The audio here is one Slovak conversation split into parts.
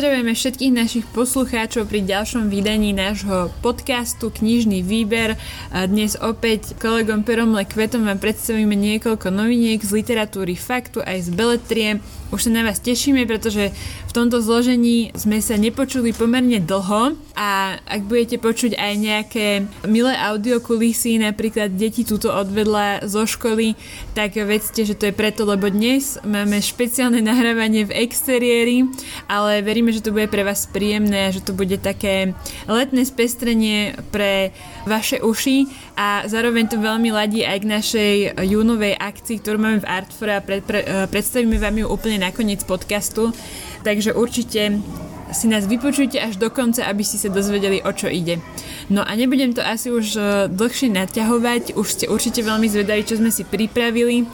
Pozdravujeme všetkých našich poslucháčov pri ďalšom vydaní nášho podcastu Knižný výber. Dnes opäť kolegom Perom Lekvetom vám predstavíme niekoľko noviniek z literatúry faktu aj z beletrie. Už sa na vás tešíme, pretože v tomto zložení sme sa nepočuli pomerne dlho. A ak budete počuť aj nejaké milé audiokulisy, napríklad deti túto odvedla zo školy, tak vedzte, že to je preto, lebo dnes máme špeciálne nahrávanie v exteriéri, ale veríme, že to bude pre vás príjemné že to bude také letné spestrenie pre vaše uši. A zároveň to veľmi ladí aj k našej júnovej akcii, ktorú máme v Artfore a pre, pre, predstavíme vám ju úplne nakoniec podcastu. Takže určite si nás vypočujte až do konca, aby ste sa dozvedeli, o čo ide. No a nebudem to asi už e, dlhšie naťahovať, už ste určite veľmi zvedaví, čo sme si pripravili,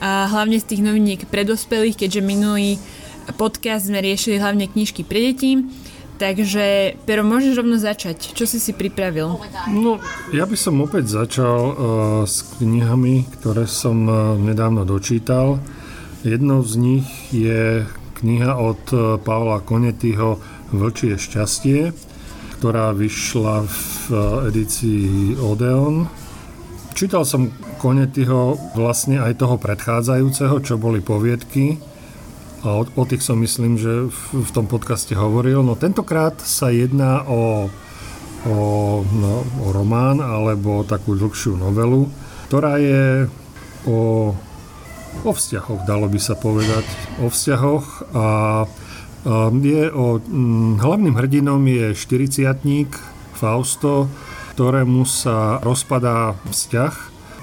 a hlavne z tých noviniek pre dospelých, keďže minulý podcast sme riešili hlavne knižky pre deti. Takže, Pero, môžeš rovno začať. Čo si si pripravil? No, ja by som opäť začal uh, s knihami, ktoré som uh, nedávno dočítal. Jednou z nich je kniha od e, Paula Konetyho Vlčie šťastie, ktorá vyšla v e, edícii Odeon. Čítal som Konetyho vlastne aj toho predchádzajúceho, čo boli poviedky. A o, o tých som myslím, že v, v tom podcaste hovoril. No tentokrát sa jedná o, o, no, o román alebo takú dlhšiu novelu, ktorá je o o vzťahoch, dalo by sa povedať, o vzťahoch. A je o, mm, hlavným hrdinom je 40 Fausto, ktorému sa rozpadá vzťah,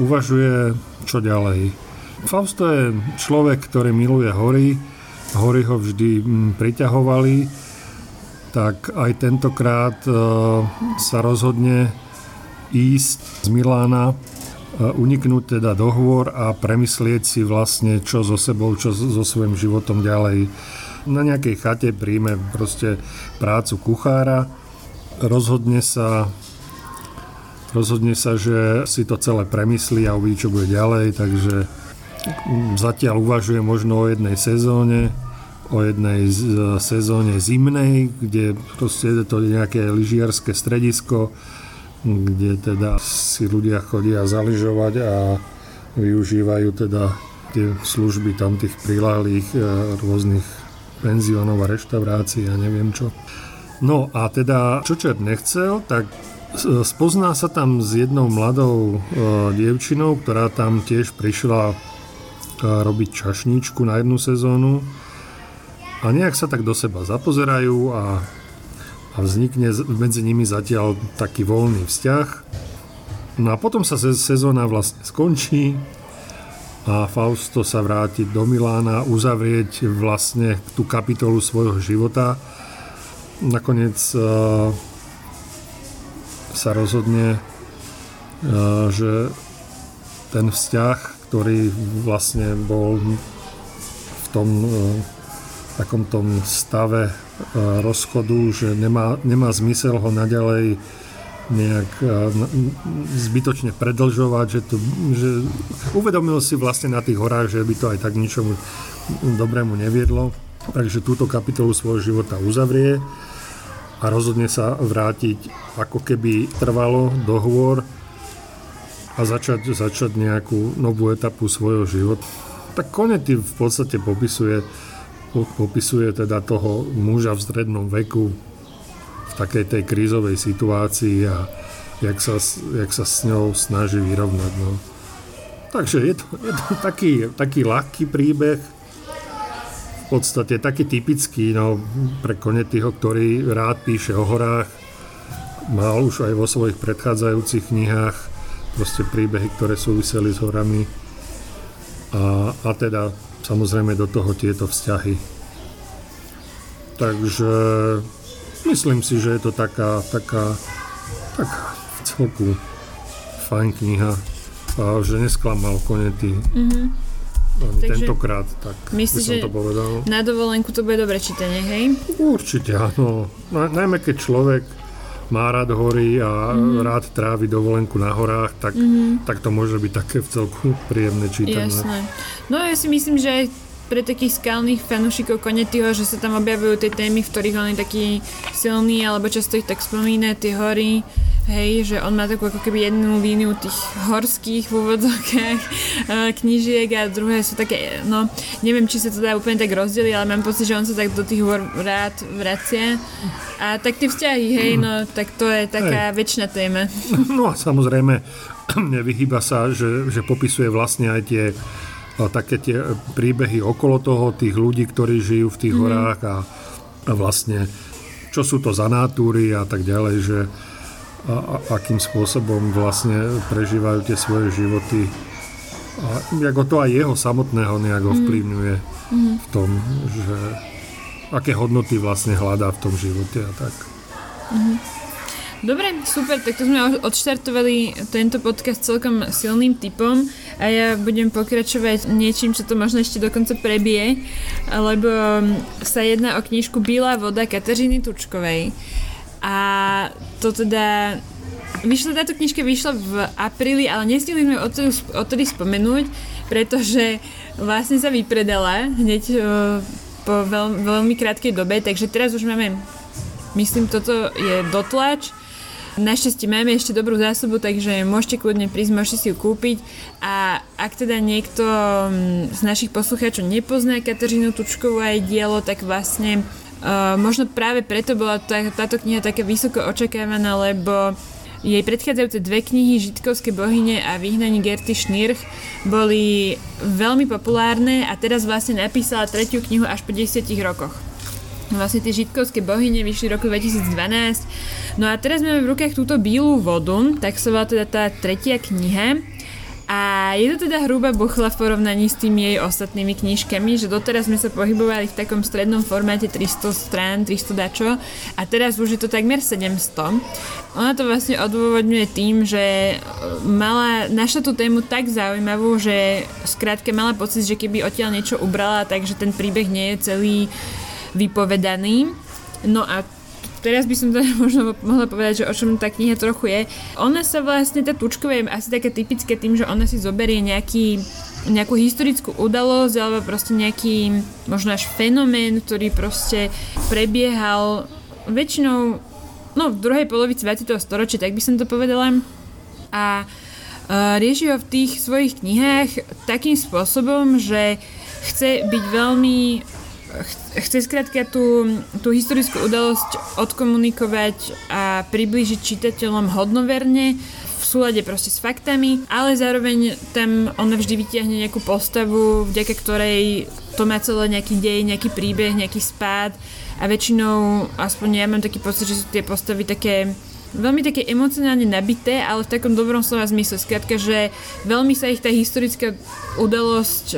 uvažuje čo ďalej. Fausto je človek, ktorý miluje hory, hory ho vždy mm, priťahovali, tak aj tentokrát e, sa rozhodne ísť z Milána uniknúť teda dohovor a premyslieť si vlastne, čo so sebou, čo so svojím životom ďalej. Na nejakej chate príjme proste prácu kuchára, rozhodne sa rozhodne sa, že si to celé premyslí a uvidí, čo bude ďalej, takže zatiaľ uvažuje možno o jednej sezóne, o jednej sezóne zimnej, kde proste je to nejaké lyžiarske stredisko, kde teda si ľudia chodia zaližovať a využívajú teda tie služby tam tých prilahlých e, rôznych penziónov a reštaurácií a neviem čo. No a teda, čo čert nechcel, tak spozná sa tam s jednou mladou e, dievčinou, ktorá tam tiež prišla e, robiť čašníčku na jednu sezónu a nejak sa tak do seba zapozerajú a a vznikne medzi nimi zatiaľ taký voľný vzťah. No a potom sa sezóna vlastne skončí a Fausto sa vráti do Milána uzavrieť vlastne tú kapitolu svojho života. Nakoniec uh, sa rozhodne, uh, že ten vzťah, ktorý vlastne bol v tom uh, takom tom stave e, rozchodu, že nemá, nemá zmysel ho naďalej nejak e, zbytočne predlžovať, že, to, že uvedomil si vlastne na tých horách, že by to aj tak ničomu dobrému neviedlo. Takže túto kapitolu svojho života uzavrie a rozhodne sa vrátiť ako keby trvalo dohovor a začať, začať nejakú novú etapu svojho života. Tak Konety v podstate popisuje popisuje teda toho muža v strednom veku v takej tej krízovej situácii a jak sa, jak sa s ňou snaží vyrovnať. No. Takže je to, je to taký, taký ľahký príbeh, v podstate taký typický no, pre Konetyho, ktorý rád píše o horách. Mal už aj vo svojich predchádzajúcich knihách proste príbehy, ktoré súviseli s horami. A, a teda samozrejme do toho tieto vzťahy. Takže myslím si, že je to taká, taká, taká v celku fajn kniha a že nesklamal konety. Mm-hmm. Ani Takže tentokrát, tak myslíš, by som to povedal. na dovolenku to bude dobre čítanie, hej? Určite, áno. Najmä keď človek má rád hory a mm-hmm. rád trávi dovolenku na horách, tak, mm-hmm. tak to môže byť také v celku príjemné čítanie. Jasné. No ja si myslím, že pre takých skalných fanúšikov Konetyho, že sa tam objavujú tie témy, v ktorých on je taký silný, alebo často ich tak spomína, tie hory, Hej, že on má takú ako keby jednu líniu tých horských v úvodzokách eh, knižiek a druhé sú také, no neviem, či sa to dá úplne tak rozdeliť, ale mám pocit, že on sa tak do tých hor rád vracia. A tak tie vzťahy, hej, no tak to je taká hej. väčšina téma. No a samozrejme, nevyhýba sa, že, že popisuje vlastne aj tie také tie príbehy okolo toho, tých ľudí, ktorí žijú v tých mm. horách a, a vlastne čo sú to za natúry a tak ďalej, že a, a akým spôsobom vlastne prežívajú tie svoje životy a ako to aj jeho samotného nejak mhm. ovplyvňuje mm. v tom, že aké hodnoty vlastne hľadá v tom živote a tak. Mm. Dobre, super, tak to sme odštartovali tento podcast celkom silným typom a ja budem pokračovať niečím, čo to možno ešte dokonca prebije, lebo sa jedná o knižku Bílá voda Kateřiny Tučkovej. A to teda Vyšla táto knižka vyšla v apríli, ale nestihli sme odtedy, odtedy spomenúť, pretože vlastne sa vypredala hneď uh, po veľ, veľmi krátkej dobe, takže teraz už máme, myslím, toto je dotlač. Našťastie máme ešte dobrú zásobu, takže môžete kľudne prísť, môžete si ju kúpiť. A ak teda niekto mm, z našich poslucháčov nepozná Kateřinu Tučkovú aj dielo, tak vlastne Uh, možno práve preto bola tá, táto kniha také vysoko očakávaná, lebo jej predchádzajúce dve knihy Žitkovské bohyne a Vyhnanie Gerty Schnirch boli veľmi populárne a teraz vlastne napísala tretiu knihu až po 10 rokoch. Vlastne tie Žitkovské bohyne vyšli v roku 2012. No a teraz máme v rukách túto bílú vodu, tak sa volá teda tá tretia kniha. A je to teda hrubá buchla v porovnaní s tými jej ostatnými knižkami, že doteraz sme sa pohybovali v takom strednom formáte 300 strán, 300 dačo a teraz už je to takmer 700. Ona to vlastne odôvodňuje tým, že mala, našla tú tému tak zaujímavú, že skrátka mala pocit, že keby odtiaľ niečo ubrala, takže ten príbeh nie je celý vypovedaný. No a teraz by som to možno mohla povedať, že o čom tá kniha trochu je. Ona sa vlastne, tá tučková je asi také typické tým, že ona si zoberie nejaký nejakú historickú udalosť alebo proste nejaký možno až fenomén, ktorý proste prebiehal väčšinou no v druhej polovici 20. storočia, tak by som to povedala. A uh, rieši ho v tých svojich knihách takým spôsobom, že chce byť veľmi chce skrátka tú, tú historickú udalosť odkomunikovať a priblížiť čitateľom hodnoverne v súlade proste s faktami, ale zároveň tam ona vždy vytiahne nejakú postavu, vďaka ktorej to má celé nejaký dej, nejaký príbeh, nejaký spád. A väčšinou, aspoň ja mám taký pocit, že sú tie postavy také veľmi také emocionálne nabité, ale v takom dobrom slova zmysle. Skrátka, že veľmi sa ich tá historická udalosť e,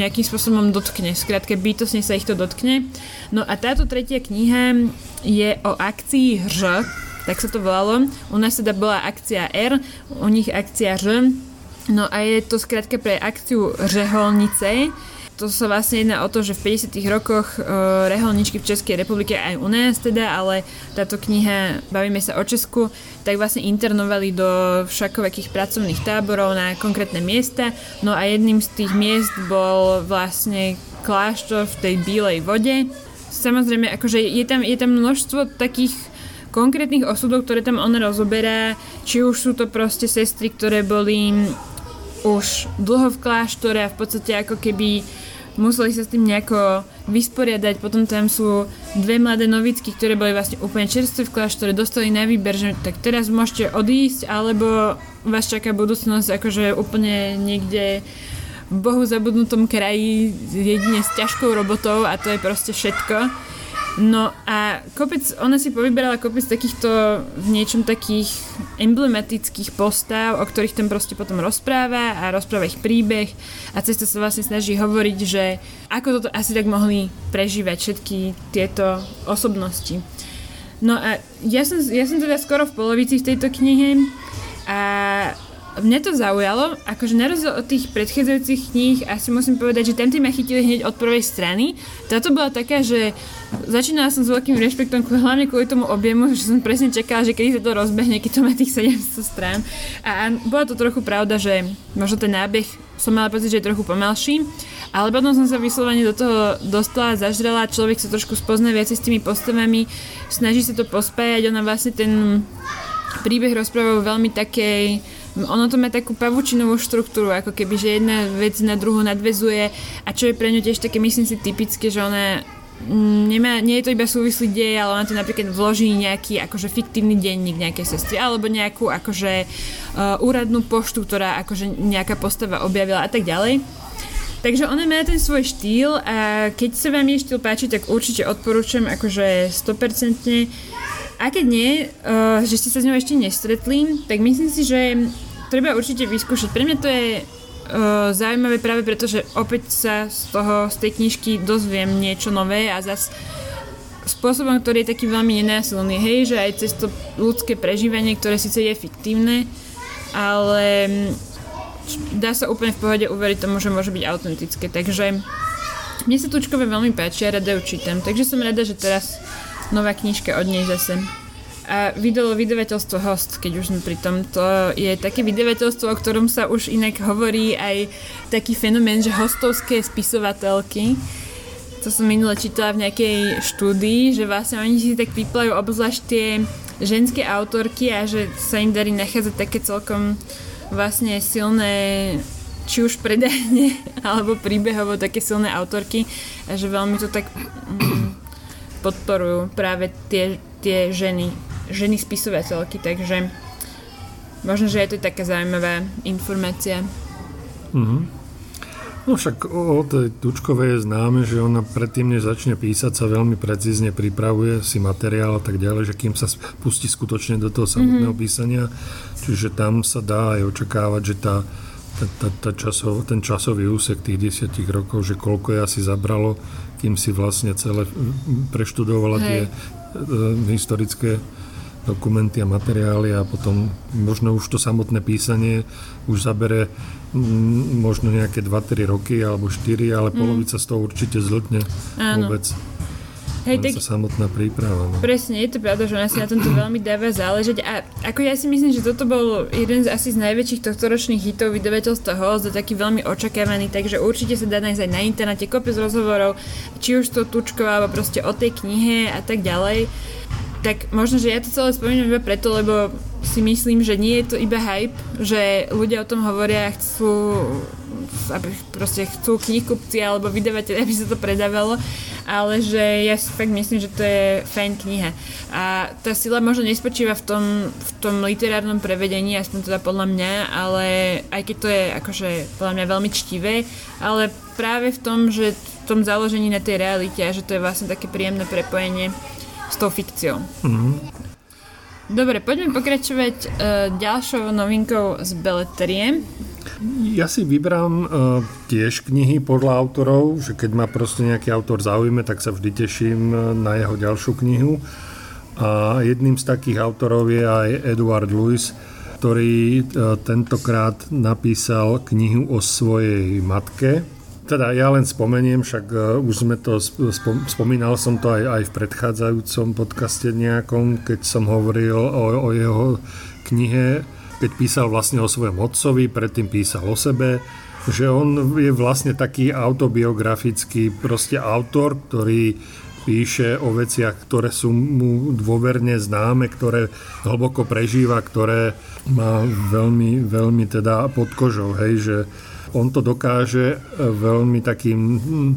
nejakým spôsobom dotkne. Skrátka, bytosne sa ich to dotkne. No a táto tretia kniha je o akcii Ž, tak sa to volalo. U nás teda bola akcia R, u nich akcia Ž. No a je to skrátka pre akciu Řeholnice, to sa vlastne jedná o to, že v 50. rokoch uh, reholničky v Českej republike aj u nás teda, ale táto kniha, bavíme sa o Česku, tak vlastne internovali do všakovakých pracovných táborov na konkrétne miesta. No a jedným z tých miest bol vlastne kláštor v tej bílej vode. Samozrejme, akože je tam, je tam množstvo takých konkrétnych osudov, ktoré tam ona rozoberá, či už sú to proste sestry, ktoré boli už dlho v kláštore a v podstate ako keby museli sa s tým nejako vysporiadať. Potom tam sú dve mladé novicky, ktoré boli vlastne úplne čerstvé v kláštore, dostali na výber, že tak teraz môžete odísť, alebo vás čaká budúcnosť akože úplne niekde v bohu zabudnutom kraji jedine s ťažkou robotou a to je proste všetko. No a kopec, ona si povyberala kopec takýchto v niečom takých emblematických postav, o ktorých tam proste potom rozpráva a rozpráva ich príbeh a cez to sa vlastne snaží hovoriť, že ako toto asi tak mohli prežívať všetky tieto osobnosti. No a ja som, ja som teda skoro v polovici v tejto knihe a mňa to zaujalo, akože na rozdiel od tých predchádzajúcich kníh asi musím povedať, že tamtí ma chytili hneď od prvej strany. Táto bola taká, že začínala som s veľkým rešpektom, hlavne kvôli tomu objemu, že som presne čakala, že kedy sa to rozbehne, keď to má tých 700 strán. A, a bola to trochu pravda, že možno ten nábeh som mala pocit, že je trochu pomalší. Ale potom som sa vyslovene do toho dostala, zažrela, človek sa trošku spozná viac s tými postavami, snaží sa to pospájať, ona vlastne ten príbeh rozpráva veľmi takej ono to má takú pavučinovú štruktúru, ako keby, že jedna vec na druhú nadvezuje a čo je pre ňu tiež také, myslím si, typické, že ona mm, nemá, nie je to iba súvislý dej, ale ona to napríklad vloží nejaký akože fiktívny denník nejakej sestry, alebo nejakú akože uh, úradnú poštu, ktorá akože nejaká postava objavila a tak ďalej. Takže ona má ten svoj štýl a keď sa vám jej štýl páči, tak určite odporúčam akože 100% a keď nie, uh, že ste sa s ňou ešte nestretli, tak myslím si, že treba určite vyskúšať. Pre mňa to je uh, zaujímavé práve preto, že opäť sa z toho, z tej knižky dozviem niečo nové a zas spôsobom, ktorý je taký veľmi nenásilný, hej, že aj cez to ľudské prežívanie, ktoré síce je fiktívne, ale mm, dá sa úplne v pohode uveriť tomu, že môže byť autentické. Takže mne sa Tučkové veľmi páči a rada ju čítam. Takže som rada, že teraz nová knižka od nej zase. A vydalo vydavateľstvo Host, keď už sme pri tom. To je také vydavateľstvo, o ktorom sa už inak hovorí aj taký fenomén, že hostovské spisovateľky. To som minule čítala v nejakej štúdii, že vlastne oni si tak vyplajú obzvlášť tie ženské autorky a že sa im darí nachádzať také celkom vlastne silné či už predajne alebo príbehovo také silné autorky a že veľmi to tak mm, podporujú práve tie, tie ženy, ženy spisovateľky, takže možno, že je to taká zaujímavá informácia. Mm-hmm. No však o tej Tučkovej je známe, že ona predtým, než začne písať, sa veľmi precízne pripravuje si materiál a tak ďalej, že kým sa pustí skutočne do toho samotného mm-hmm. písania, čiže tam sa dá aj očakávať, že tá, tá, tá, tá časov, ten časový úsek tých desiatich rokov, že koľko je asi zabralo kým si vlastne celé preštudovala Hej. tie e, historické dokumenty a materiály a potom možno už to samotné písanie už zabere m, možno nejaké 2-3 roky alebo 4, ale mm. polovica z toho určite zltne Áno. vôbec. Hej, tak, sa samotná príprava. No. Presne, je to pravda, že ona si na tomto veľmi dáva záležať a ako ja si myslím, že toto bol jeden z asi z najväčších tohto ročných hitov vydavateľstva Host a taký veľmi očakávaný, takže určite sa dá nájsť aj na internete kopec rozhovorov, či už to Tučková, alebo proste o tej knihe a tak ďalej. Tak možno, že ja to celé spomínam iba preto, lebo si myslím, že nie je to iba hype, že ľudia o tom hovoria a chcú aby proste chcú knihkupci alebo vydavateľi, aby sa to predávalo, ale že ja si fakt myslím, že to je fajn kniha. A tá sila možno nespočíva v tom, v tom literárnom prevedení, aspoň teda podľa mňa, ale aj keď to je akože podľa mňa veľmi čtivé, ale práve v tom, že v tom založení na tej realite a že to je vlastne také príjemné prepojenie s tou fikciou. Mm-hmm. Dobre, poďme pokračovať uh, ďalšou novinkou z Beletrie. Ja si vybrám uh, tiež knihy podľa autorov, že keď ma proste nejaký autor zaujíme, tak sa vždy teším e, na jeho ďalšiu knihu. A jedným z takých autorov je aj Edward Lewis, ktorý tentokrát napísal knihu o svojej matke. Teda ja len spomeniem, však uh, už sme to, spomínal som to aj, aj v predchádzajúcom podcaste nejakom, keď som hovoril o, o jeho knihe keď písal vlastne o svojom otcovi, predtým písal o sebe, že on je vlastne taký autobiografický proste autor, ktorý píše o veciach, ktoré sú mu dôverne známe, ktoré hlboko prežíva, ktoré má veľmi, veľmi teda pod kožou, hej, že on to dokáže veľmi takým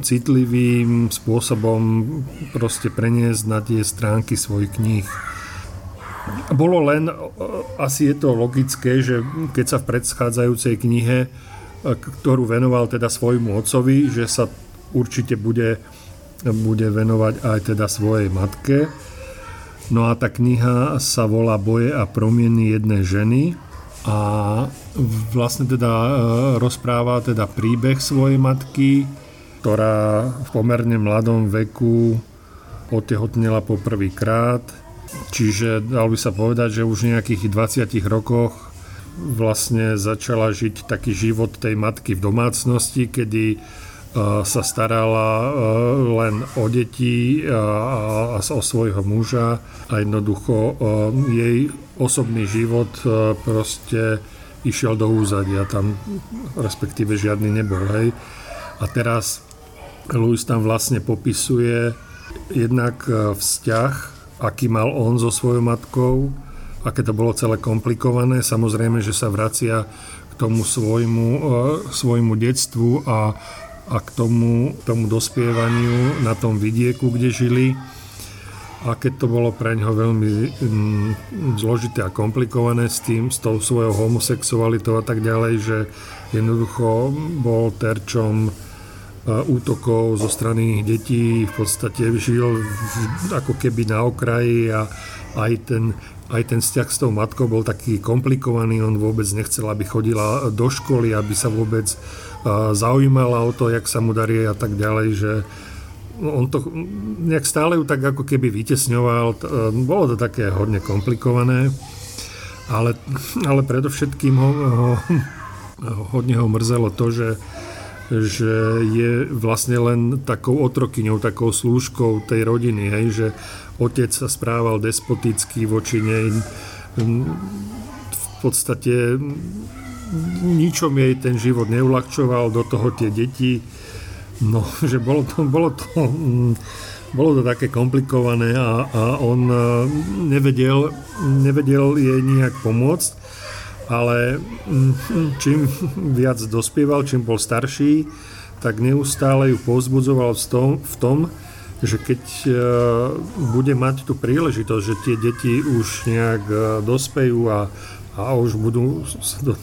citlivým spôsobom proste preniesť na tie stránky svojich kníh. Bolo len, e, asi je to logické, že keď sa v predchádzajúcej knihe, e, ktorú venoval teda svojmu otcovi, že sa určite bude, bude venovať aj teda svojej matke. No a tá kniha sa volá Boje a promieny jednej ženy a vlastne teda e, rozpráva teda príbeh svojej matky, ktorá v pomerne mladom veku otehotnela poprvýkrát. Čiže dal by sa povedať, že už v nejakých 20 rokoch vlastne začala žiť taký život tej matky v domácnosti, kedy sa starala len o deti a o svojho muža. A jednoducho jej osobný život proste išiel do úzadia, tam respektíve žiadny nebol. Hej. A teraz Louis tam vlastne popisuje jednak vzťah, aký mal on so svojou matkou, aké to bolo celé komplikované. Samozrejme, že sa vracia k tomu svojmu, svojmu detstvu a a k tomu, tomu dospievaniu na tom vidieku, kde žili. A keď to bolo pre ňoho veľmi mm, zložité a komplikované s tým, s tou svojou homosexualitou a tak ďalej, že jednoducho bol terčom e, útokov zo strany detí, v podstate žil ako keby na okraji a aj ten, aj ten vzťah s tou matkou bol taký komplikovaný, on vôbec nechcel, aby chodila do školy, aby sa vôbec zaujímala o to, jak sa mu darí a tak ďalej, že on to nejak stále ju tak ako keby vytesňoval. E, bolo to také hodne komplikované, ale, ale predovšetkým ho, ho, hodne ho mrzelo to, že, že je vlastne len takou otrokyňou, takou slúžkou tej rodiny, hej, že otec sa správal despoticky voči nej, v podstate ničom jej ten život neulahčoval, do toho tie deti, no, že bolo to, bolo to, mm, bolo to také komplikované a, a on e, nevedel, nevedel jej nejak pomôcť, ale mm, čím viac dospieval, čím bol starší, tak neustále ju povzbudzoval v tom, v tom že keď e, bude mať tú príležitosť, že tie deti už nejak e, dospejú a a už budú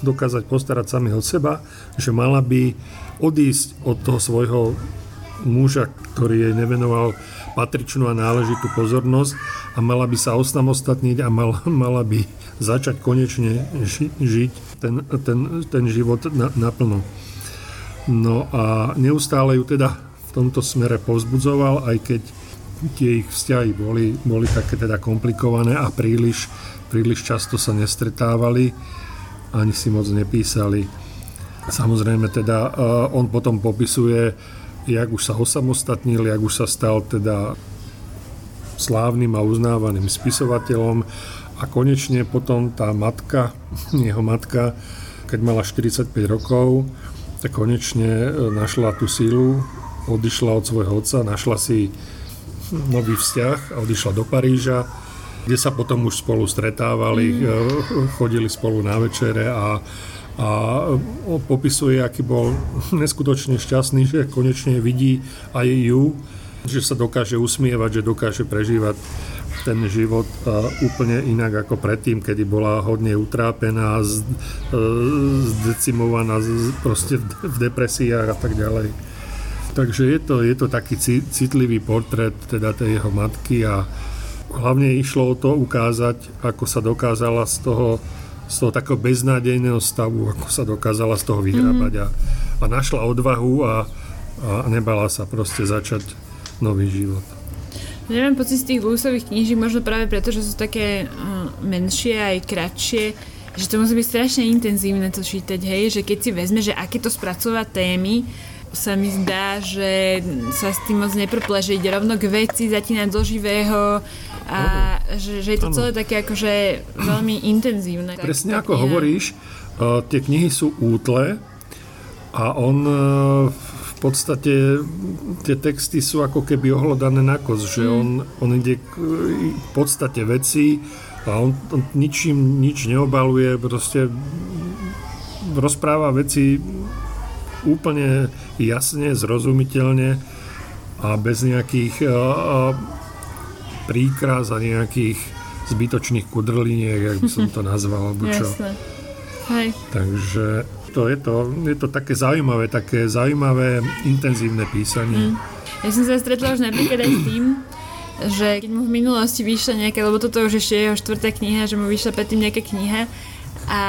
dokázať postarať sami od seba, že mala by odísť od toho svojho muža, ktorý jej nevenoval patričnú a náležitú pozornosť a mala by sa osamostatniť a mala, mala by začať konečne ži, žiť ten, ten, ten život na, naplno. No a neustále ju teda v tomto smere pozbudzoval, aj keď tie ich vzťahy boli, boli také teda komplikované a príliš príliš často sa nestretávali, ani si moc nepísali. Samozrejme teda eh, on potom popisuje, jak už sa osamostatnil, jak už sa stal teda slávnym a uznávaným spisovateľom a konečne potom tá matka, jeho matka, keď mala 45 rokov, tak konečne eh, našla tú sílu, odišla od svojho otca, našla si nový vzťah a odišla do Paríža kde sa potom už spolu stretávali, mm. chodili spolu na večere a, a popisuje, aký bol neskutočne šťastný, že konečne vidí aj ju, že sa dokáže usmievať, že dokáže prežívať ten život úplne inak ako predtým, kedy bola hodne utrápená, e, zdecimovaná, proste v depresiách a tak ďalej. Takže je to, je to taký citlivý portrét teda tej jeho matky a, hlavne išlo o to ukázať, ako sa dokázala z toho, z toho takého beznádejného stavu, ako sa dokázala z toho vyhrábať mm. a, a našla odvahu a, a nebala sa proste začať nový život. Ja mám pocit z tých Lewisových kníží, možno práve preto, že sú také uh, menšie aj kratšie, že to musí byť strašne intenzívne to čítať, hej, že keď si vezme, že aké to spracovať témy, sa mi zdá, že sa s tým moc neprple, že ide rovno k veci, zatínať do živého a že, že je to celé také akože veľmi intenzívne. Presne ako kniha. hovoríš, uh, tie knihy sú útle a on uh, v podstate tie texty sú ako keby ohlodané na kos, že mm. on, on ide k v podstate veci a on, on ničím nič neobaluje, proste rozpráva veci úplne jasne, zrozumiteľne a bez nejakých uh, uh, príkras a nejakých zbytočných kudrliniek, jak by som to nazval, alebo čo. Jasne. Hej. Takže to je to, je to také zaujímavé, také zaujímavé, intenzívne písanie. Mm. Ja som sa stretla už napríklad aj s tým, že keď mu v minulosti vyšla nejaká, lebo toto už ešte je jeho štvrtá kniha, že mu vyšla predtým nejaká kniha a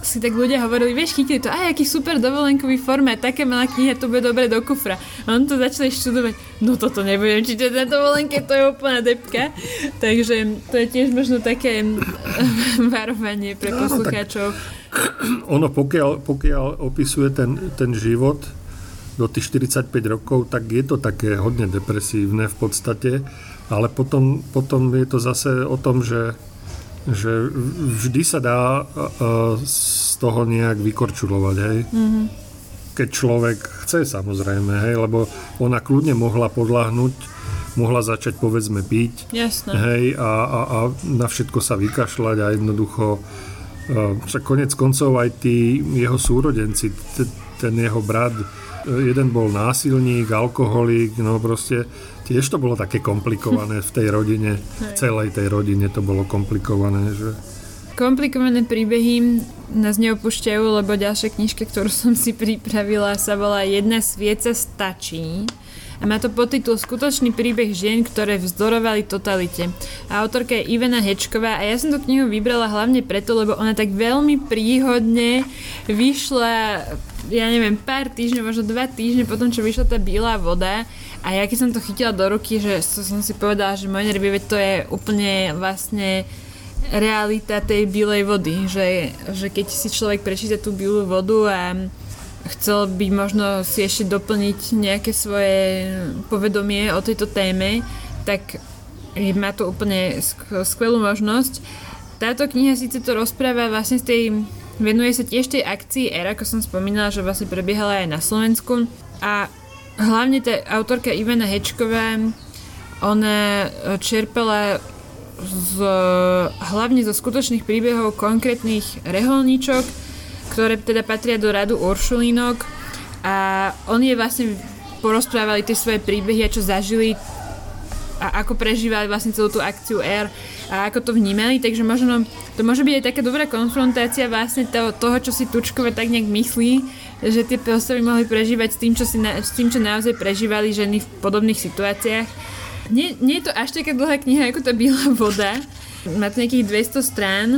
si tak ľudia hovorili, vieš, chytili to, aj aký super dovolenkový formát, také malá kniha, to bude dobre do kufra. A on to začali študovať, no toto nebudem čítať na dovolenke, to je úplná depka. Takže to je tiež možno také varovanie pre poslucháčov. ono pokiaľ, pokiaľ opisuje ten, ten život do tých 45 rokov, tak je to také hodne depresívne v podstate, ale potom, potom je to zase o tom, že, že vždy sa dá z toho nejak vykorčulovať, hej. Mm-hmm. Keď človek chce samozrejme, hej, lebo ona kľudne mohla podľahnuť mohla začať povedzme piť. Jasné. Hej, a, a, a na všetko sa vykašľať a jednoducho však konec koncov aj tí jeho súrodenci, ten jeho brat, jeden bol násilník, alkoholík, no proste tiež to bolo také komplikované v tej rodine, v celej tej rodine to bolo komplikované, že... Komplikované príbehy nás neopúšťajú, lebo ďalšia knižka, ktorú som si pripravila, sa volá Jedna svieca stačí a má to podtitul Skutočný príbeh žien, ktoré vzdorovali totalite. A autorka je Ivana Hečková a ja som tú knihu vybrala hlavne preto, lebo ona tak veľmi príhodne vyšla ja neviem, pár týždňov, možno dva týždne potom, čo vyšla tá biela voda a ja keď som to chytila do ruky, že som si povedala, že moje nervy, to je úplne vlastne realita tej bielej vody, že, že keď si človek prečíta tú bielú vodu a chcel by možno si ešte doplniť nejaké svoje povedomie o tejto téme, tak má to úplne skvelú možnosť. Táto kniha síce to rozpráva vlastne z tej, venuje sa tiež tej akcii ERA, ako som spomínala, že vlastne prebiehala aj na Slovensku. A hlavne tá autorka Ivana Hečková, ona čerpala z, hlavne zo skutočných príbehov konkrétnych reholníčok, ktoré teda patria do radu Uršulínok. A oni vlastne porozprávali tie svoje príbehy a čo zažili a ako prežívali vlastne celú tú akciu R a ako to vnímali, takže možno to môže byť aj taká dobrá konfrontácia vlastne toho, toho čo si Tučkové tak nejak myslí, že tie postavy mohli prežívať s tým, čo, si na, s tým, čo naozaj prežívali ženy v podobných situáciách. Nie, nie je to až taká dlhá kniha ako tá Biela voda, má to nejakých 200 strán,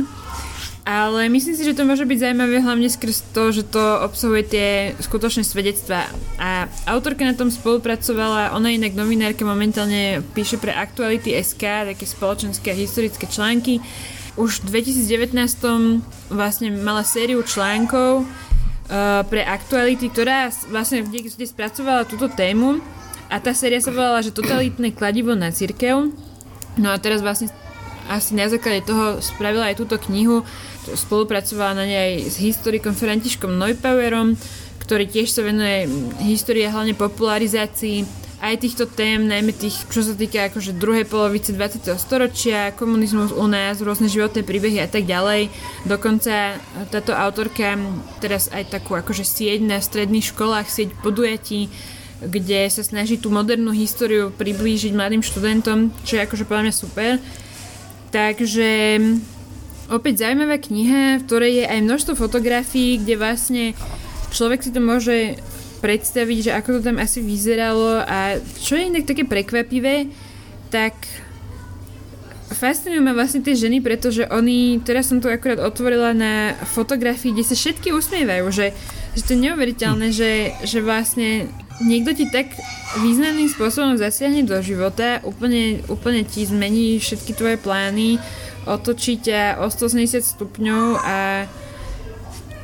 ale myslím si, že to môže byť zaujímavé hlavne skrz to, že to obsahuje tie skutočné svedectvá. A autorka na tom spolupracovala, ona inak novinárka momentálne píše pre Aktuality SK, také spoločenské a historické články. Už v 2019 vlastne mala sériu článkov uh, pre Aktuality, ktorá vlastne kde, spracovala túto tému a tá séria sa volala, že totalitné kladivo na církev. No a teraz vlastne asi na základe toho spravila aj túto knihu, spolupracovala na nej aj s historikom Františkom Neupauerom, ktorý tiež sa venuje histórii a hlavne popularizácii aj týchto tém, najmä tých, čo sa týka akože druhej polovice 20. storočia, komunizmus u nás, rôzne životné príbehy a tak ďalej. Dokonca táto autorka teraz aj takú akože sieť na stredných školách, sieť podujatí, kde sa snaží tú modernú históriu priblížiť mladým študentom, čo je akože podľa mňa super. Takže opäť zaujímavá kniha, v ktorej je aj množstvo fotografií, kde vlastne človek si to môže predstaviť, že ako to tam asi vyzeralo a čo je inak také prekvapivé, tak fascinujú ma vlastne tie ženy, pretože oni, teraz som to akurát otvorila na fotografii, kde sa všetky usmievajú, že, že to je neuveriteľné, že, že vlastne niekto ti tak významným spôsobom zasiahne do života, úplne, úplne ti zmení všetky tvoje plány, otočí ťa o 180 stupňov a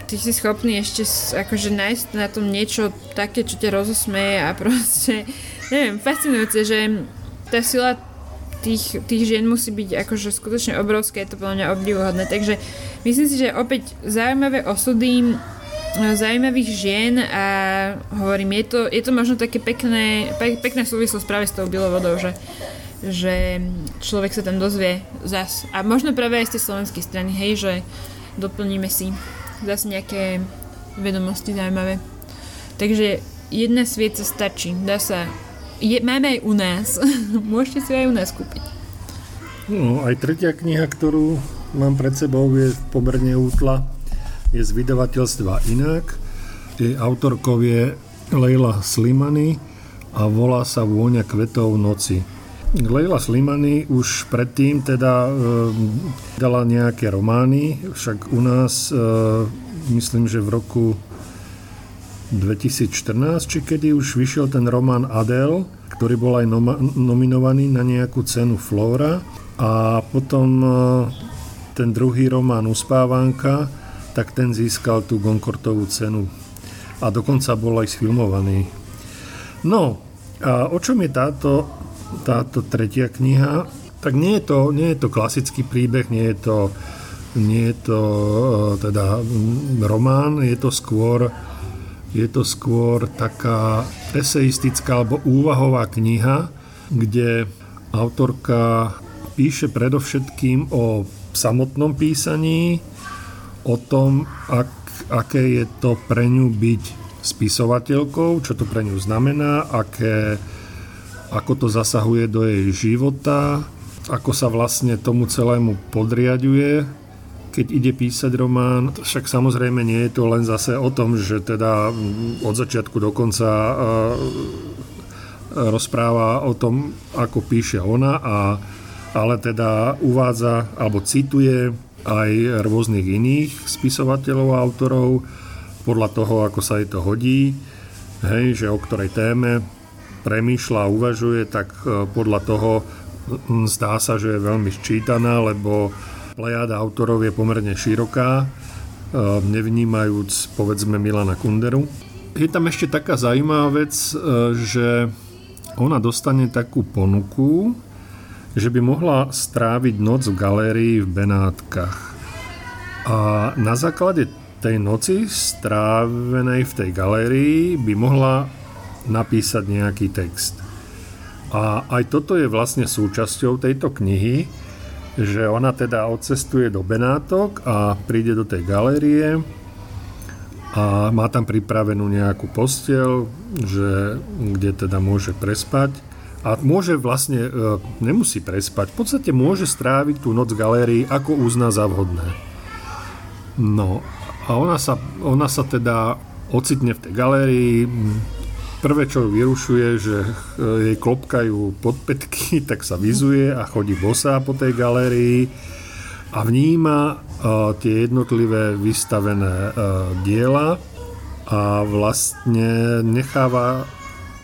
ty si schopný ešte akože nájsť na tom niečo také, čo ťa rozosmeje a proste, neviem, fascinujúce, že tá sila tých, tých žien musí byť akože skutočne obrovské, je to podľa mňa obdivuhodné, takže myslím si, že opäť zaujímavé osudy zaujímavých žien a hovorím, je to, je to možno také pekné, pekná súvislosť práve s tou bilovodou, že že človek sa tam dozvie zas. A možno práve aj z tej slovenskej strany, hej, že doplníme si zase nejaké vedomosti zaujímavé. Takže jedna svieca stačí. Dá sa... Je, máme aj u nás. Môžete si aj u nás kúpiť. No, aj tretia kniha, ktorú mám pred sebou, je pomerne útla. Je z vydavateľstva Inak. Jej autorkou je Leila Slimany a volá sa Vôňa kvetov noci. Leila Slimany už predtým teda e, dala nejaké romány, však u nás e, myslím, že v roku 2014, či kedy už vyšiel ten román Adele, ktorý bol aj noma- nominovaný na nejakú cenu Flora a potom e, ten druhý román Uspávanka tak ten získal tú Gonkortovú cenu a dokonca bol aj sfilmovaný. No, a o čom je táto, táto tretia kniha? Tak nie je, to, nie je to klasický príbeh, nie je to, nie je to teda román, je to skôr je to skôr taká eseistická alebo úvahová kniha, kde autorka píše predovšetkým o samotnom písaní, o tom, ak, aké je to pre ňu byť spisovateľkou, čo to pre ňu znamená, aké, ako to zasahuje do jej života, ako sa vlastne tomu celému podriaduje, keď ide písať román. Však samozrejme nie je to len zase o tom, že teda od začiatku do konca e, rozpráva o tom, ako píše ona, a, ale teda uvádza alebo cituje aj rôznych iných spisovateľov a autorov podľa toho, ako sa jej to hodí, hej, že o ktorej téme premýšľa a uvažuje, tak e, podľa toho zdá sa, že je veľmi ščítaná, lebo plejáda autorov je pomerne široká, e, nevnímajúc povedzme Milana Kunderu. Je tam ešte taká zaujímavá vec, e, že ona dostane takú ponuku, že by mohla stráviť noc v galérii v Benátkach. A na základe tej noci strávenej v tej galérii by mohla napísať nejaký text. A aj toto je vlastne súčasťou tejto knihy, že ona teda odcestuje do Benátok a príde do tej galérie a má tam pripravenú nejakú postel, že, kde teda môže prespať a môže vlastne, e, nemusí prespať, v podstate môže stráviť tú noc galérii, ako uzná za vhodné. No a ona sa, ona sa teda ocitne v tej galérii, Prvé, čo ju vyrušuje, že e, jej klopkajú podpetky, tak sa vyzuje a chodí bosá po tej galérii a vníma uh, tie jednotlivé vystavené uh, diela a vlastne necháva...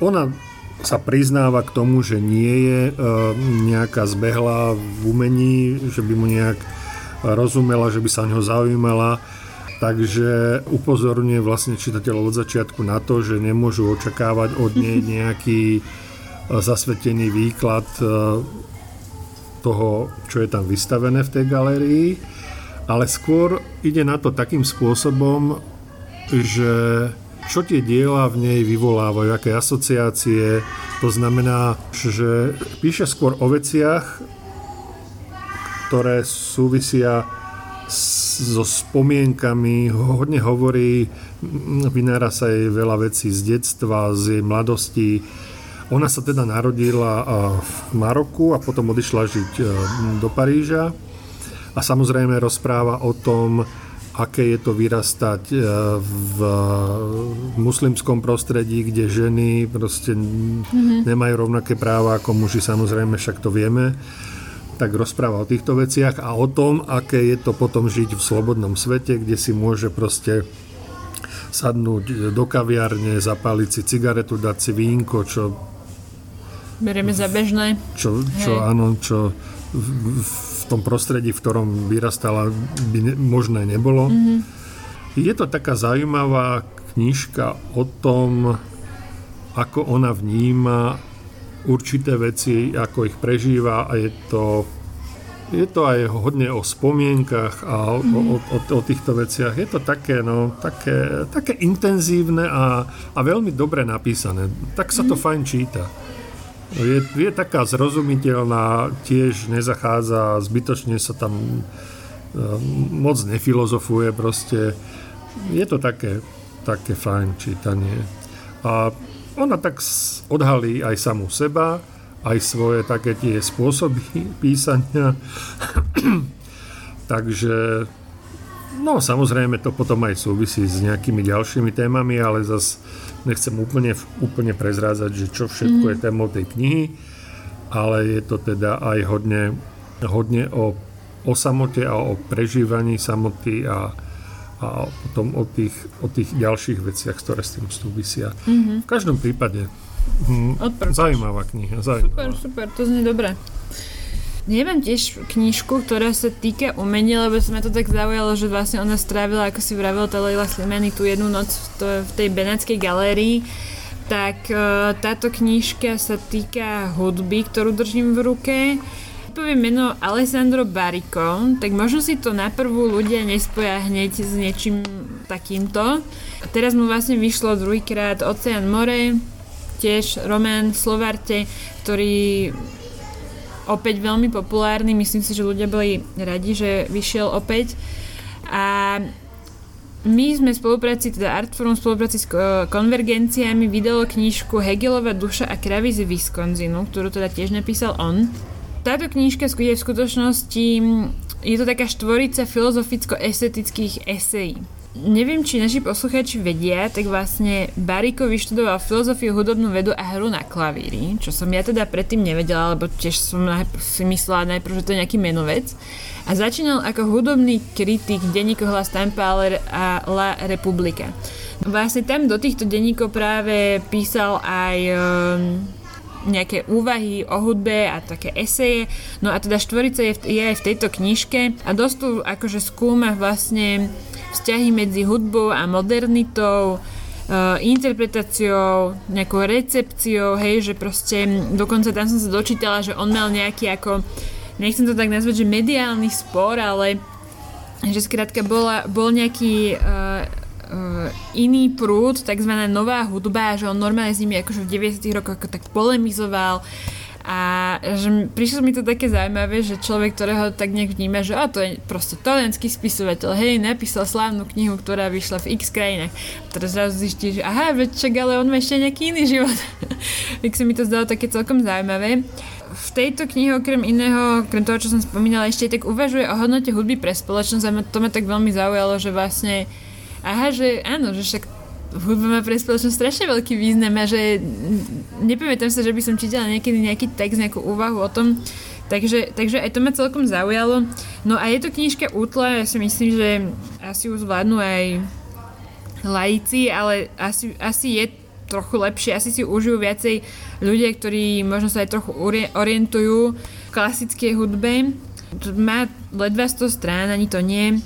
Ona sa priznáva k tomu, že nie je nejaká zbehla v umení, že by mu nejak rozumela, že by sa o neho zaujímala, Takže upozorňuje vlastne čitateľov od začiatku na to, že nemôžu očakávať od nej nejaký e, zasvetený výklad e, toho, čo je tam vystavené v tej galérii, ale skôr ide na to takým spôsobom, že čo tie diela v nej vyvolávajú, aké asociácie. To znamená, že píše skôr o veciach, ktoré súvisia so spomienkami, hodne hovorí, vynára sa jej veľa vecí z detstva, z jej mladosti. Ona sa teda narodila v Maroku a potom odišla žiť e, do Paríža a samozrejme rozpráva o tom, aké je to vyrastať e, v muslimskom prostredí, kde ženy proste mm-hmm. nemajú rovnaké práva ako muži, samozrejme, však to vieme tak rozpráva o týchto veciach a o tom, aké je to potom žiť v slobodnom svete, kde si môže proste sadnúť do kaviarne, zapáliť si cigaretu, dať si vínko, čo... Berieme za bežné. Čo, čo áno, čo v, v tom prostredí, v ktorom vyrastala, by ne, možné nebolo. Mm-hmm. Je to taká zaujímavá knižka o tom, ako ona vníma určité veci, ako ich prežíva a je to, je to aj hodne o spomienkach a o, o, o, o týchto veciach. Je to také, no, také, také intenzívne a, a veľmi dobre napísané. Tak sa to mm. fajn číta. Je, je taká zrozumiteľná, tiež nezachádza, zbytočne sa tam uh, moc nefilozofuje proste. Je to také, také fajn čítanie. A ona tak odhalí aj samú seba, aj svoje také tie spôsoby písania. Takže no samozrejme to potom aj súvisí s nejakými ďalšími témami, ale zas nechcem úplne, úplne prezrázať, že čo všetko mm. je témou tej knihy, ale je to teda aj hodne, hodne o, o samote a o prežívaní samoty a a potom o tých, o tých ďalších veciach, ktoré s tým súvisia. Mm-hmm. V každom prípade hm, zaujímavá kniha. Zaujímavá. Super, super, to znie dobre. Neviem tiež knižku, ktorá sa týka umenia, lebo sa ma to tak zaujalo, že vlastne ona strávila, ako si vravila tá Leila Slimani, tú jednu noc v, to, v tej Benátskej galérii. Tak uh, táto knižka sa týka hudby, ktorú držím v ruke. Poviem meno Alessandro Barico, tak možno si to na prvú ľudia nespoja hneď s niečím takýmto. Teraz mu vlastne vyšlo druhýkrát Oceán more, tiež román Slovarte, ktorý opäť veľmi populárny, myslím si, že ľudia boli radi, že vyšiel opäť. A my sme v spolupráci, teda Artforum v spolupráci s konvergenciami vydalo knižku Hegelova duša a kravy z Wisconsinu, ktorú teda tiež napísal on. Táto knižka je v skutočnosti, je to taká štvorica filozoficko-estetických esejí neviem, či naši poslucháči vedia, tak vlastne Bariko vyštudoval filozofiu, hudobnú vedu a hru na klavíri, čo som ja teda predtým nevedela, lebo tiež som si myslela najprv, že to je nejaký menovec. A začínal ako hudobný kritik denníku Hlas Tampaler a La Republika. Vlastne tam do týchto denníkov práve písal aj um, nejaké úvahy o hudbe a také eseje. No a teda štvorica je, je aj v tejto knižke a dosť tu akože skúma vlastne vzťahy medzi hudbou a modernitou, uh, interpretáciou, nejakou recepciou, hej, že proste dokonca tam som sa dočítala, že on mal nejaký ako, nechcem to tak nazvať, že mediálny spor, ale že skrátka bola, bol nejaký uh, uh, iný prúd, takzvaná nová hudba, že on normálne s nimi akože v 90 rokoch tak polemizoval a že prišlo mi to také zaujímavé, že človek, ktorého tak nejak vníma, že a to je proste talianský spisovateľ, hej, napísal slávnu knihu, ktorá vyšla v x krajinách. Teraz zrazu zistí, že aha, veď ale on má ešte nejaký iný život. tak sa mi to zdalo také celkom zaujímavé. V tejto knihe okrem iného, okrem toho, čo som spomínala, ešte tak uvažuje o hodnote hudby pre spoločnosť a to ma tak veľmi zaujalo, že vlastne aha, že áno, že však hudba má pre spoločnosť strašne veľký význam a že nepamätám sa, že by som čítala niekedy nejaký text, nejakú úvahu o tom, Takže, takže aj to ma celkom zaujalo. No a je to knižka útla, ja si myslím, že asi ju zvládnu aj laici, ale asi, asi je trochu lepšie, asi si užijú viacej ľudia, ktorí možno sa aj trochu orientujú v klasickej hudbe. Má ledva 100 strán, ani to nie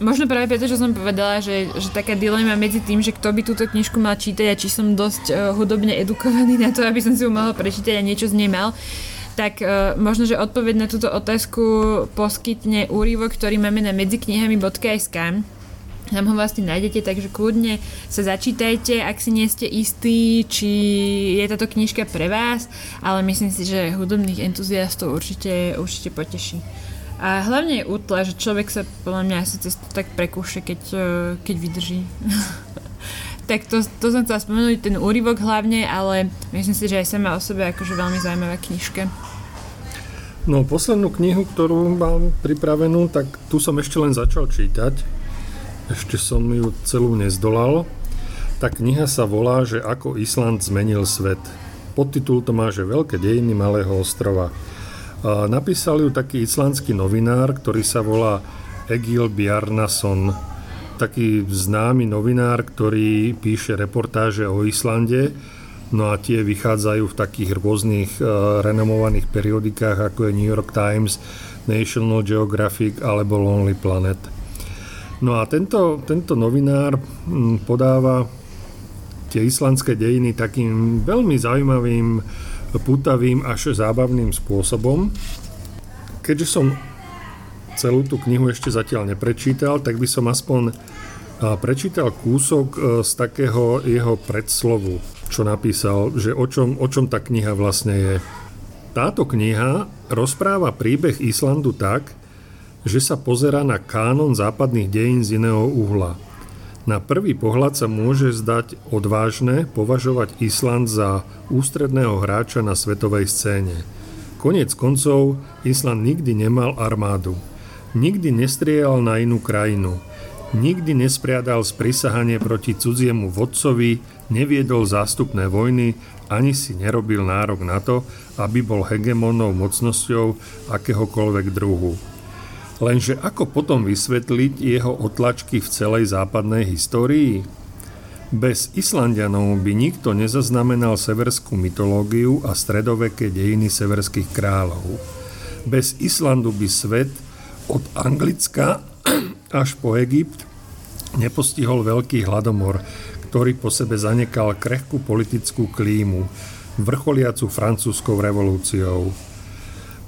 Možno práve preto, čo som povedala, že, že taká dilema medzi tým, že kto by túto knižku mal čítať a či som dosť uh, hudobne edukovaný na to, aby som si ju mohol prečítať a niečo z nej mal, tak uh, možno, že odpoveď na túto otázku poskytne úryvok, ktorý máme na medziknihami.sk. Tam ho vlastne nájdete, takže kľudne sa začítajte, ak si nie ste istí, či je táto knižka pre vás, ale myslím si, že hudobných entuziastov určite, určite poteší. A hlavne je útle, že človek sa podľa mňa asi cestu tak prekúše, keď, e, keď vydrží. tak to, to som chcela spomenúť, ten úryvok hlavne, ale myslím si, že aj sama o sebe akože veľmi zaujímavá knižka. No poslednú knihu, ktorú mám pripravenú, tak tu som ešte len začal čítať. Ešte som ju celú nezdolal. Tá kniha sa volá, že ako Island zmenil svet. Podtitul to má, že Veľké dejiny malého ostrova. Napísal ju taký islandský novinár, ktorý sa volá Egil Bjarnason. Taký známy novinár, ktorý píše reportáže o Islande, no a tie vychádzajú v takých rôznych uh, renomovaných periodikách, ako je New York Times, National Geographic alebo Lonely Planet. No a tento, tento novinár podáva tie islandské dejiny takým veľmi zaujímavým putavým až zábavným spôsobom. Keďže som celú tú knihu ešte zatiaľ neprečítal, tak by som aspoň prečítal kúsok e, z takého jeho predslovu, čo napísal, že o čom, o čom tá kniha vlastne je. Táto kniha rozpráva príbeh Islandu tak, že sa pozera na kánon západných dejín z iného uhla – na prvý pohľad sa môže zdať odvážne považovať Island za ústredného hráča na svetovej scéne. Konec koncov, Island nikdy nemal armádu. Nikdy nestriedal na inú krajinu. Nikdy nespriadal sprisahanie proti cudziemu vodcovi, neviedol zástupné vojny, ani si nerobil nárok na to, aby bol hegemónnou mocnosťou akéhokoľvek druhu. Lenže ako potom vysvetliť jeho otlačky v celej západnej histórii? Bez Islandianov by nikto nezaznamenal severskú mytológiu a stredoveké dejiny severských kráľov. Bez Islandu by svet od Anglicka až po Egypt nepostihol veľký hladomor, ktorý po sebe zanekal krehkú politickú klímu, vrcholiacu francúzskou revolúciou.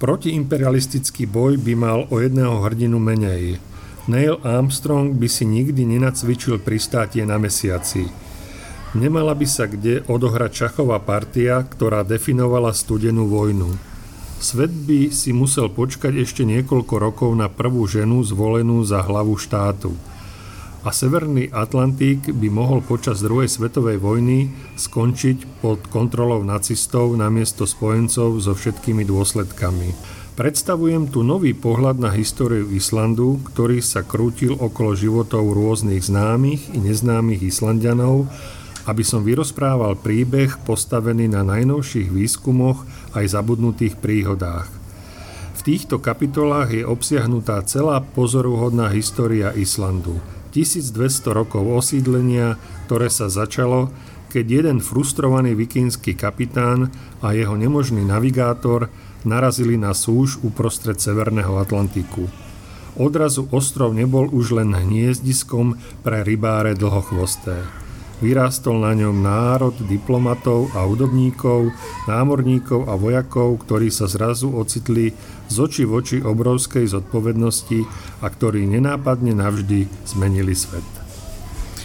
Protiimperialistický boj by mal o jedného hrdinu menej. Neil Armstrong by si nikdy nenacvičil pristátie na mesiaci. Nemala by sa kde odohrať šachová partia, ktorá definovala studenú vojnu. Svet by si musel počkať ešte niekoľko rokov na prvú ženu zvolenú za hlavu štátu – a Severný Atlantík by mohol počas druhej svetovej vojny skončiť pod kontrolou nacistov namiesto spojencov so všetkými dôsledkami. Predstavujem tu nový pohľad na históriu Islandu, ktorý sa krútil okolo životov rôznych známych i neznámych Islandianov, aby som vyrozprával príbeh postavený na najnovších výskumoch aj zabudnutých príhodách. V týchto kapitolách je obsiahnutá celá pozoruhodná história Islandu – 1200 rokov osídlenia, ktoré sa začalo, keď jeden frustrovaný vikínsky kapitán a jeho nemožný navigátor narazili na súž uprostred Severného Atlantiku. Odrazu ostrov nebol už len hniezdiskom pre rybáre dlhochvosté. Vyrástol na ňom národ diplomatov a hudobníkov, námorníkov a vojakov, ktorí sa zrazu ocitli z oči v oči obrovskej zodpovednosti a ktorí nenápadne navždy zmenili svet.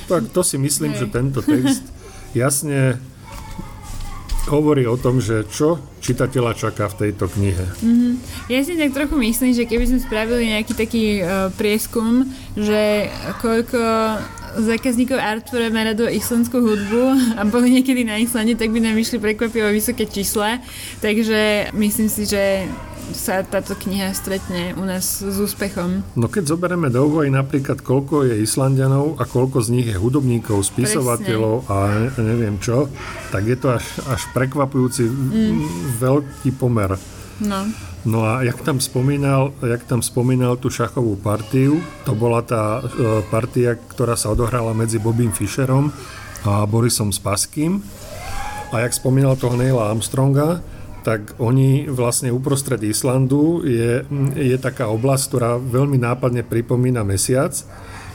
Tak to si myslím, Hej. že tento text jasne hovorí o tom, že čo čitateľa čaká v tejto knihe. Mm-hmm. Ja si tak trochu myslím, že keby sme spravili nejaký taký uh, prieskum, že koľko zákazníkov Artfora má rado islandskú hudbu a boli niekedy na Islande, tak by nám vyšli prekvapivo vysoké čísla. Takže myslím si, že sa táto kniha stretne u nás s úspechom. No keď zoberieme do úvahy napríklad, koľko je Islandianov a koľko z nich je hudobníkov, spisovateľov Presne. a neviem čo, tak je to až, až prekvapujúci mm. veľký pomer. No. No a jak tam spomínal, jak tam spomínal tú šachovú partiu, to bola tá e, partia, ktorá sa odohrala medzi Bobím Fischerom a Borisom Spaským. A jak spomínal toho Neila Armstronga, tak oni vlastne uprostred Islandu je, je taká oblasť, ktorá veľmi nápadne pripomína mesiac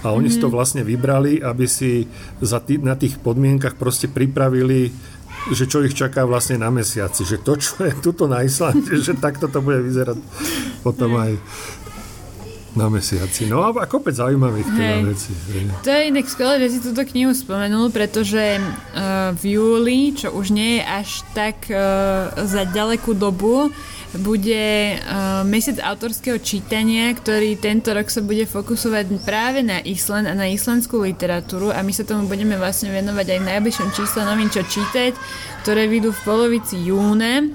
a oni mm-hmm. si to mhm. vlastne vybrali, aby si za tý, na tých podmienkach proste pripravili že čo ich čaká vlastne na mesiaci, že to, čo je tuto na Islande, že takto to bude vyzerať potom aj na mesiaci. No a kopec zaujímavých teda vecí. To je inak skvelé, že si túto knihu spomenul, pretože uh, v júli, čo už nie je až tak uh, za ďalekú dobu, bude uh, mesiac autorského čítania, ktorý tento rok sa bude fokusovať práve na Island a na islandskú literatúru a my sa tomu budeme vlastne venovať aj v najbližšom čísle novín čo čítať, ktoré vyjdú v polovici júna.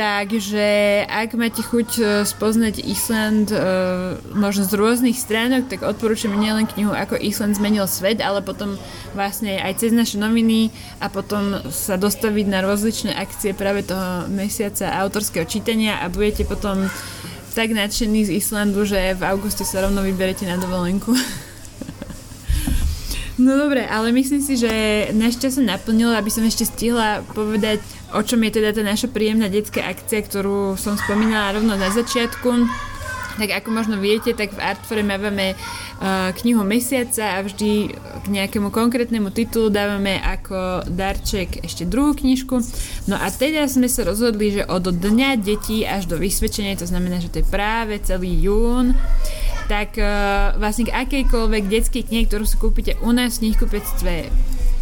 Takže ak máte chuť e, spoznať Island uh, možno z rôznych stránok, tak odporúčam nielen knihu Ako Island zmenil svet, ale potom vlastne aj cez naše noviny a potom sa dostaviť na rozličné akcie práve toho mesiaca autorského čítania a budete potom tak nadšení z Islandu, že v auguste sa rovno vyberete na dovolenku. No dobre, ale myslím si, že náš čas sa naplnil, aby som ešte stihla povedať, o čom je teda tá naša príjemná detská akcia, ktorú som spomínala rovno na začiatku. Tak ako možno viete, tak v Artfore máme uh, knihu mesiaca a vždy k nejakému konkrétnemu titulu dávame ako darček ešte druhú knižku. No a teda sme sa rozhodli, že od dňa detí až do vysvedčenia, to znamená, že to je práve celý jún, tak uh, vlastne k akejkoľvek detskej knihe, ktorú si kúpite u nás v knihkupectve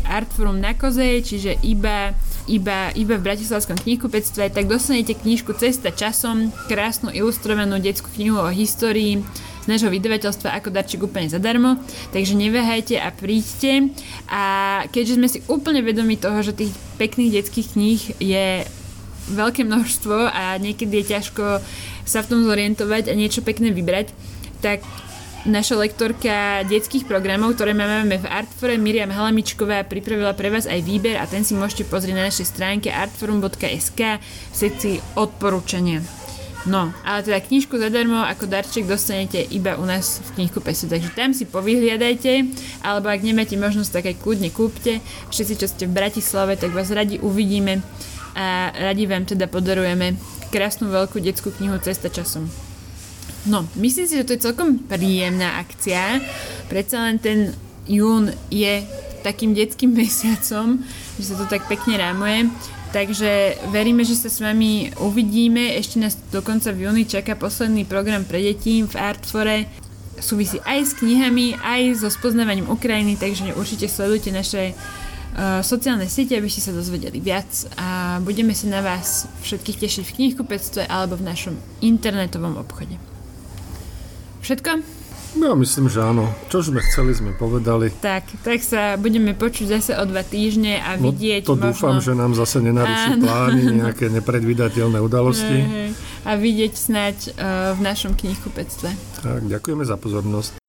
Artforum na Kozej, čiže iba, iba, iba v Bratislavskom knihkupectve, tak dostanete knižku Cesta časom, krásnu ilustrovanú detskú knihu o histórii z nášho vydavateľstva ako darček úplne zadarmo, takže neváhajte a príďte. A keďže sme si úplne vedomi toho, že tých pekných detských kníh je veľké množstvo a niekedy je ťažko sa v tom zorientovať a niečo pekné vybrať, tak naša lektorka detských programov, ktoré máme v Artfore, Miriam Halamičková, pripravila pre vás aj výber a ten si môžete pozrieť na našej stránke artforum.sk v sekcii odporúčania. No, ale teda knižku zadarmo ako darček dostanete iba u nás v knihku Pesu, takže tam si povyhliadajte, alebo ak nemáte možnosť, tak aj kľudne kúpte. Všetci, čo ste v Bratislave, tak vás radi uvidíme a radi vám teda podarujeme krásnu veľkú detskú knihu Cesta časom. No, myslím si, že to je celkom príjemná akcia. Predsa len ten jún je takým detským mesiacom, že sa to tak pekne rámuje. Takže veríme, že sa s vami uvidíme. Ešte nás dokonca v júni čaká posledný program pre deti v Artfore. Súvisí aj s knihami, aj so spoznávaním Ukrajiny, takže určite sledujte naše uh, sociálne siete, aby ste sa dozvedeli viac a budeme sa na vás všetkých tešiť v knihkupectve alebo v našom internetovom obchode. Všetko? No, myslím, že áno. Čo sme chceli, sme povedali. Tak, tak sa budeme počuť zase o dva týždne a no, vidieť to možno... dúfam, že nám zase nenaruší áno. plány, nejaké nepredvídateľné udalosti. A vidieť snať uh, v našom knihkupectve. Tak, ďakujeme za pozornosť.